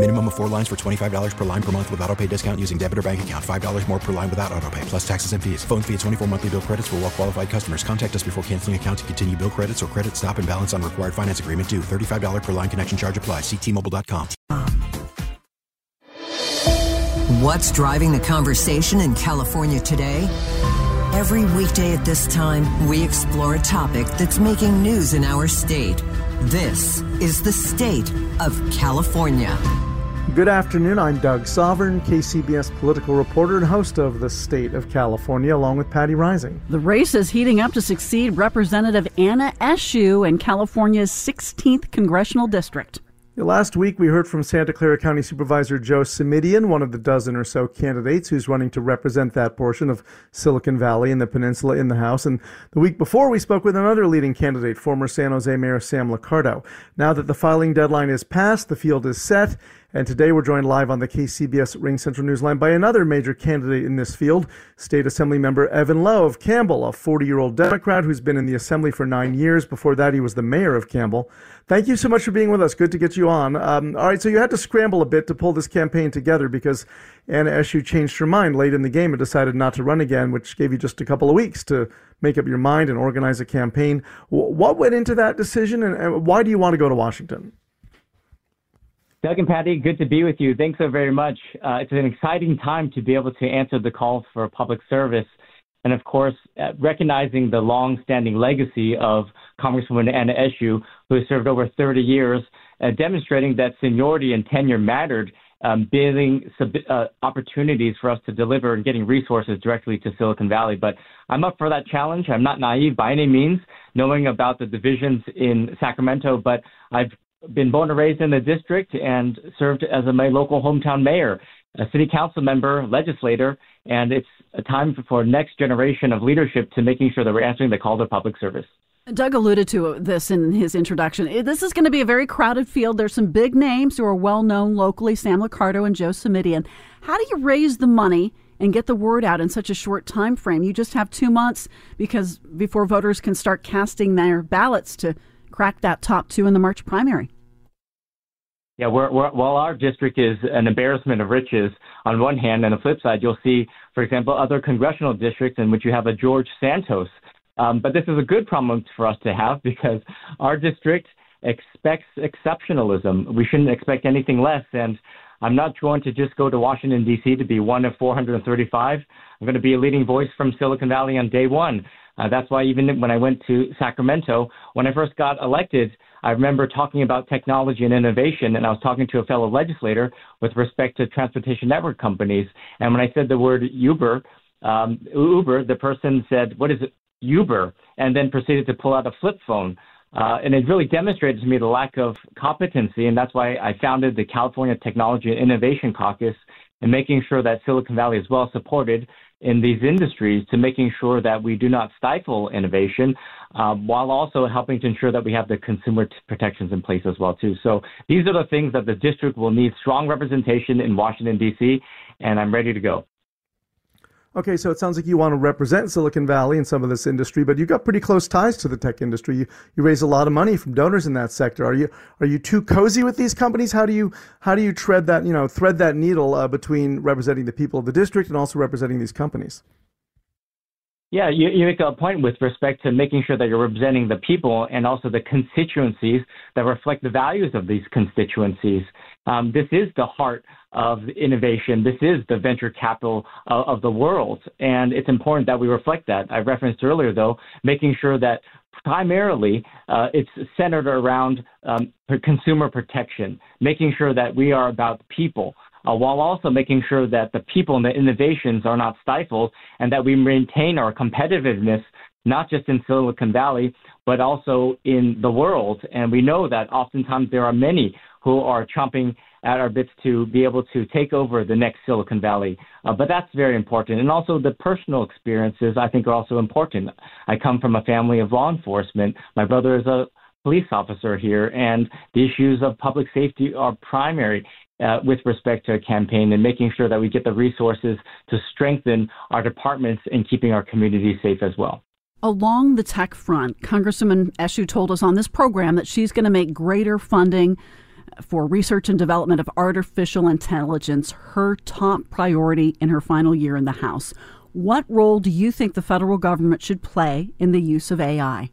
Minimum of four lines for $25 per line per month with auto pay discount using debit or bank account. $5 more per line without auto pay, plus taxes and fees. Phone fee at 24 monthly bill credits for well qualified customers. Contact us before canceling account to continue bill credits or credit stop and balance on required finance agreement due. $35 per line connection charge applies. Ctmobile.com. What's driving the conversation in California today? Every weekday at this time, we explore a topic that's making news in our state. This is the state of California. Good afternoon. I'm Doug Sovern, KCBS political reporter and host of The State of California, along with Patti Reising. The race is heating up to succeed Representative Anna Eshoo in California's 16th congressional district. Last week, we heard from Santa Clara County Supervisor Joe Simitian, one of the dozen or so candidates who's running to represent that portion of Silicon Valley and the peninsula in the House. And the week before, we spoke with another leading candidate, former San Jose Mayor Sam Liccardo. Now that the filing deadline is passed, the field is set. And today we're joined live on the KCBS RingCentral Newsline by another major candidate in this field, State Assembly member Evan Low of Campbell, a 40 year old Democrat who's been in the Assembly for nine years. Before that, he was the mayor of Campbell. Thank you so much for being with us. Good to get you on. Um, all right, so you had to scramble a bit to pull this campaign together because Anna Eshoo changed her mind late in the game and decided not to run again, which gave you just a couple of weeks to make up your mind and organize a campaign. What went into that decision, and why do you want to go to Washington? Doug and Patti, good to be with you. Thanks so very much. Uh, it's an exciting time to be able to answer the call for public service. And of course, uh, recognizing the long-standing legacy of Congresswoman Anna Eshoo, who has served over 30 years, uh, demonstrating that seniority and tenure mattered, um, building sub- uh, opportunities for us to deliver and getting resources directly to Silicon Valley. But I'm up for that challenge. I'm not naive by any means, knowing about the divisions in Sacramento, but I've been born and raised in the district and served as a, local hometown mayor, a city council member, legislator, and it's a time for next generation of leadership to making sure that we're answering the call to public service. Doug alluded to this in his introduction. Eh, this is going to be a very crowded field. There's some big names who are well known locally, Sam Liccardo and Joe Simitian. How do you raise the money and get the word out in such a short time frame? You just have two months because before voters can start casting their ballots to crack that top two in the March primary. Yeah, we're, we're, while our district is an embarrassment of riches on one hand, on the flip side, you'll see, for example, other congressional districts in which you have a George Santos. Um, but this is a good problem for us to have because our district expects exceptionalism. We shouldn't expect anything less. And I'm not going to just go to Washington, D.C. to be one of 435. I'm going to be a leading voice from Silicon Valley on day one. Uh, that's why even when I went to Sacramento, when I first got elected, I remember talking about technology and innovation, and I was talking to a fellow legislator with respect to transportation network companies. And when I said the word Uber, um, Uber, the person said, "What is it, Uber?" and then proceeded to pull out a flip phone. Uh, and it really demonstrated to me the lack of competency, and that's why I founded the California Technology and Innovation Caucus, and making sure that Silicon Valley is well supported in these industries to making sure that we do not stifle innovation um, while also helping to ensure that we have the consumer t- protections in place as well too. So these are the things that the district will need strong representation in Washington D.C. and I'm ready to go. Okay, so it sounds like you want to represent Silicon Valley in some of this industry, but you've got pretty close ties to the tech industry. You you raise a lot of money from donors in that sector. Are you are you too cozy with these companies? How do you how do you tread that you know thread that needle uh, between representing the people of the district and also representing these companies? Yeah, you, you make a point with respect to making sure that you're representing the people and also the constituencies that reflect the values of these constituencies. Um, this is the heart of innovation. This is the venture capital of, of the world. And it's important that we reflect that. I referenced earlier, though, making sure that primarily uh, it's centered around um, consumer protection, making sure that we are about people. Uh, while also making sure that the people and the innovations are not stifled and that we maintain our competitiveness not just in Silicon Valley, but also in the world. And we know that oftentimes there are many who are chomping at our bits to be able to take over the next Silicon Valley. Uh, but that's very important. And also the personal experiences, I think, are also important. I come from a family of law enforcement. My brother is a police officer here, and the issues of public safety are primary. Uh, with respect to a campaign and making sure that we get the resources to strengthen our departments and keeping our communities safe as well. Along the tech front, Congresswoman Eshoo told us on this program that she's going to make greater funding for research and development of artificial intelligence her top priority in her final year in the House. What role do you think the federal government should play in the use of AI?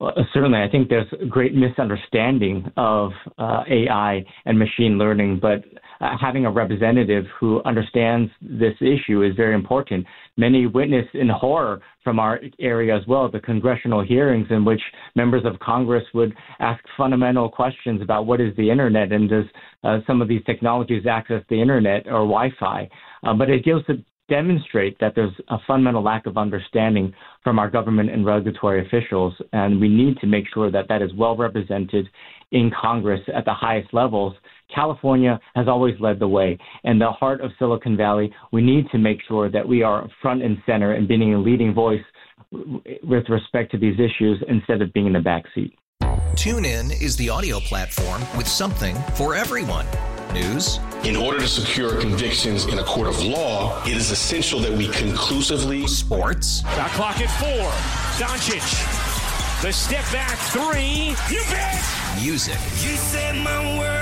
Well, certainly, I think there's a great misunderstanding of uh, AI and machine learning, but uh, having a representative who understands this issue is very important. Many witness in horror from our area as well the congressional hearings in which members of Congress would ask fundamental questions about what is the internet and does uh, some of these technologies access the internet or Wi-Fi. Uh, but it gives a demonstrate that there's a fundamental lack of understanding from our government and regulatory officials, and we need to make sure that that is well represented in Congress at the highest levels. California has always led the way. In the heart of Silicon Valley, we need to make sure that we are front and center and being a leading voice with respect to these issues instead of being in the back seat. TuneIn is the audio platform with something for everyone. News. In order to secure convictions in a court of law, it is essential that we conclusively. Sports. Got clock at four. Doncic. The step back three. You bet. Music. You said my world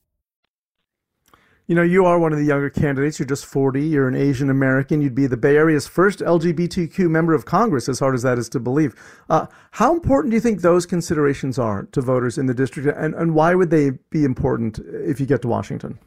You know, you are one of the younger candidates. You're just 40. You're an Asian American. You'd be the Bay Area's first LGBTQ member of Congress, as hard as that is to believe. Uh, how important do you think those considerations are to voters in the district, and, and why would they be important if you get to Washington?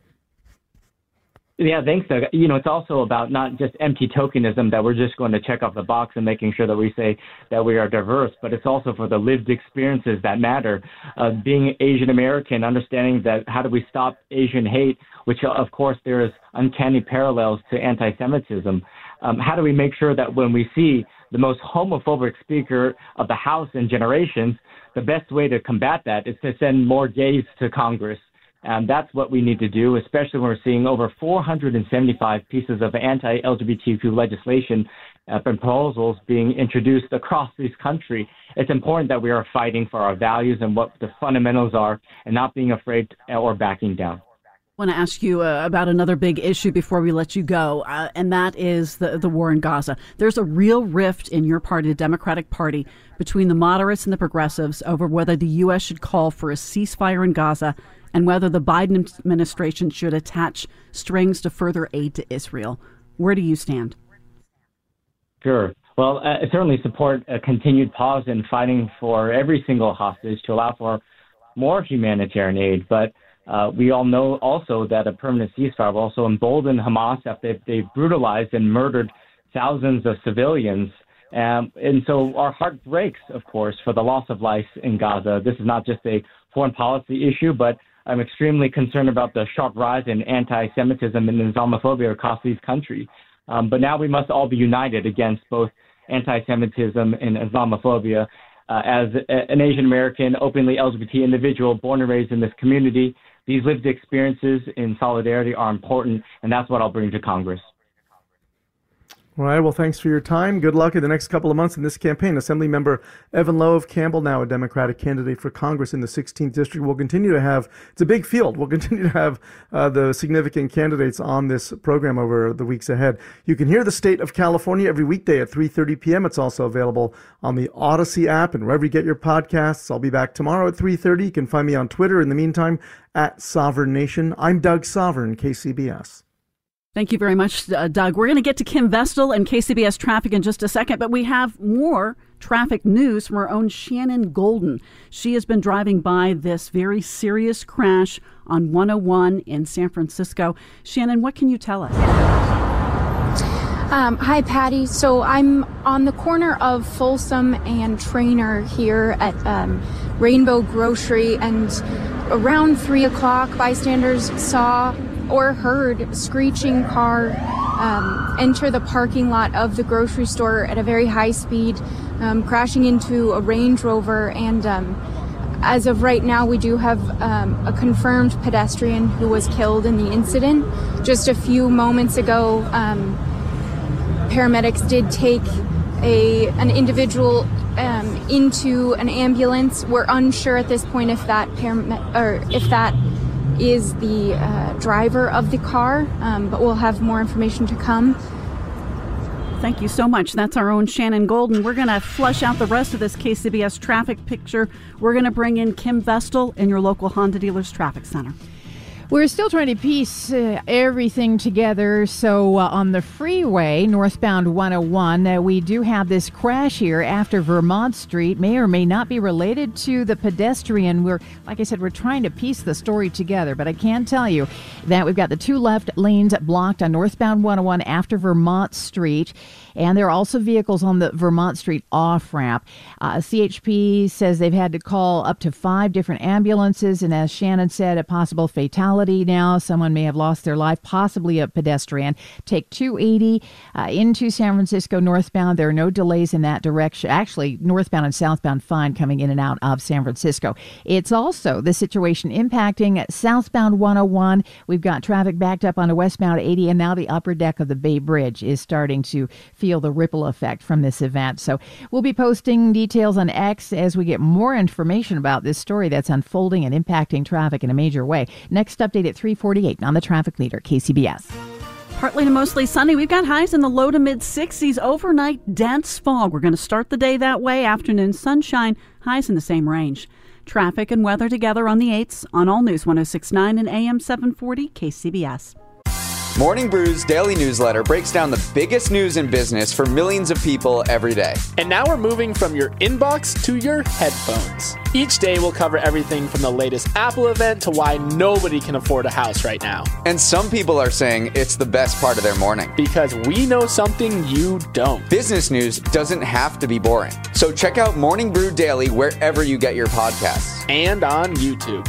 Yeah, thanks, Doug. You know, it's also about not just empty tokenism that we're just going to check off the box and making sure that we say that we are diverse, but it's also for the lived experiences that matter. Uh, being Asian American, understanding that how do we stop Asian hate, which of course there is uncanny parallels to anti-Semitism. Um, how do we make sure that when we see the most homophobic speaker of the House in generations, the best way to combat that is to send more gays to Congress and that's what we need to do, especially when we're seeing over 475 pieces of anti LGBTQ legislation uh, proposals being introduced across this country. It's important that we are fighting for our values and what the fundamentals are and not being afraid or backing down. Want to ask you uh, about another big issue before we let you go, uh, and that is the, the war in Gaza. There's a real rift in your party, the Democratic Party, between the moderates and the progressives over whether the U.S. should call for a ceasefire in Gaza and whether the Biden administration should attach strings to further aid to Israel. Where do you stand? Sure. Well, uh, I certainly support a continued pause in fighting for every single hostage to allow for more humanitarian aid. But uh, we all know also that a permanent ceasefire will also embolden Hamas after they've, they've brutalized and murdered thousands of civilians Um, and so our heart breaks, of course, for the loss of life in Gaza. This is not just a foreign policy issue, but I'm extremely concerned about the sharp rise in anti-Semitism and Islamophobia across these countries. Um, but now we must all be united against both anti-Semitism and Islamophobia. Uh, as a, an Asian American, openly LGBT individual born and raised in this community, these lived experiences in solidarity are important, and that's what I'll bring to Congress. All right. Well, thanks for your time. Good luck in the next couple of months in this campaign. Assemblymember Evan Low of Campbell, now a Democratic candidate for Congress in the 16th district, will continue to have. It's a big field. We'll continue to have uh, the significant candidates on this program over the weeks ahead. You can hear the state of California every weekday at 3:30 p.m. It's also available on the Audacy app and wherever you get your podcasts. I'll be back tomorrow at 3:30. You can find me on Twitter. In the meantime, at Sovern Nation. I'm Doug Sovern, KCBS. Thank you very much, uh, Doug. We're going to get to Kim Vestal and KCBS traffic in just a second, but we have more traffic news from our own Shannon Golden. She has been driving by this very serious crash on 101 in San Francisco. Shannon, what can you tell us? Um, hi, Patti. So I'm on the corner of Folsom and Trainer here at um, Rainbow Grocery, and around 3 o'clock, bystanders saw or heard screeching car um, enter the parking lot of the grocery store at a very high speed, um, crashing into a Range Rover. And um, as of right now, we do have um, a confirmed pedestrian who was killed in the incident. Just a few moments ago, um, paramedics did take a an individual um, into an ambulance. We're unsure at this point if that param- or if that is the uh, driver of the car, um, but we'll have more information to come. Thank you so much. That's our own Shannon Golden. We're going to flush out the rest of this KCBS traffic picture. We're going to bring in Kim Vestal in your local Honda Dealers Traffic Center. We're still trying to piece uh, everything together. So, uh, on the freeway, northbound 101, uh, we do have this crash here after Vermont Street. May or may not be related to the pedestrian. We're, like I said, we're trying to piece the story together, but I can tell you that we've got the two left lanes blocked on northbound 101 after Vermont Street. And there are also vehicles on the Vermont Street off ramp. Uh, CHP says they've had to call up to five different ambulances. And as Shannon said, a possible fatality now. Someone may have lost their life, possibly a pedestrian. Take 280 uh, into San Francisco northbound. There are no delays in that direction. Actually, northbound and southbound fine coming in and out of San Francisco. It's also the situation impacting southbound 101. We've got traffic backed up on a westbound 80, and now the upper deck of the Bay Bridge is starting to feel the ripple effect from this event. So we'll be posting details on X as we get more information about this story that's unfolding and impacting traffic in a major way. Next update at 348 on the traffic leader, KCBS. Partly to mostly sunny. We've got highs in the low to mid 60s. Overnight, dense fog. We're going to start the day that way. Afternoon, sunshine. Highs in the same range. Traffic and weather together on the 8s on All News 1069 and AM 740 KCBS. Morning Brew's daily newsletter breaks down the biggest news in business for millions of people every day. And now we're moving from your inbox to your headphones. Each day we'll cover everything from the latest Apple event to why nobody can afford a house right now. And some people are saying it's the best part of their morning. Because we know something you don't. Business news doesn't have to be boring. So check out Morning Brew Daily wherever you get your podcasts. And on YouTube.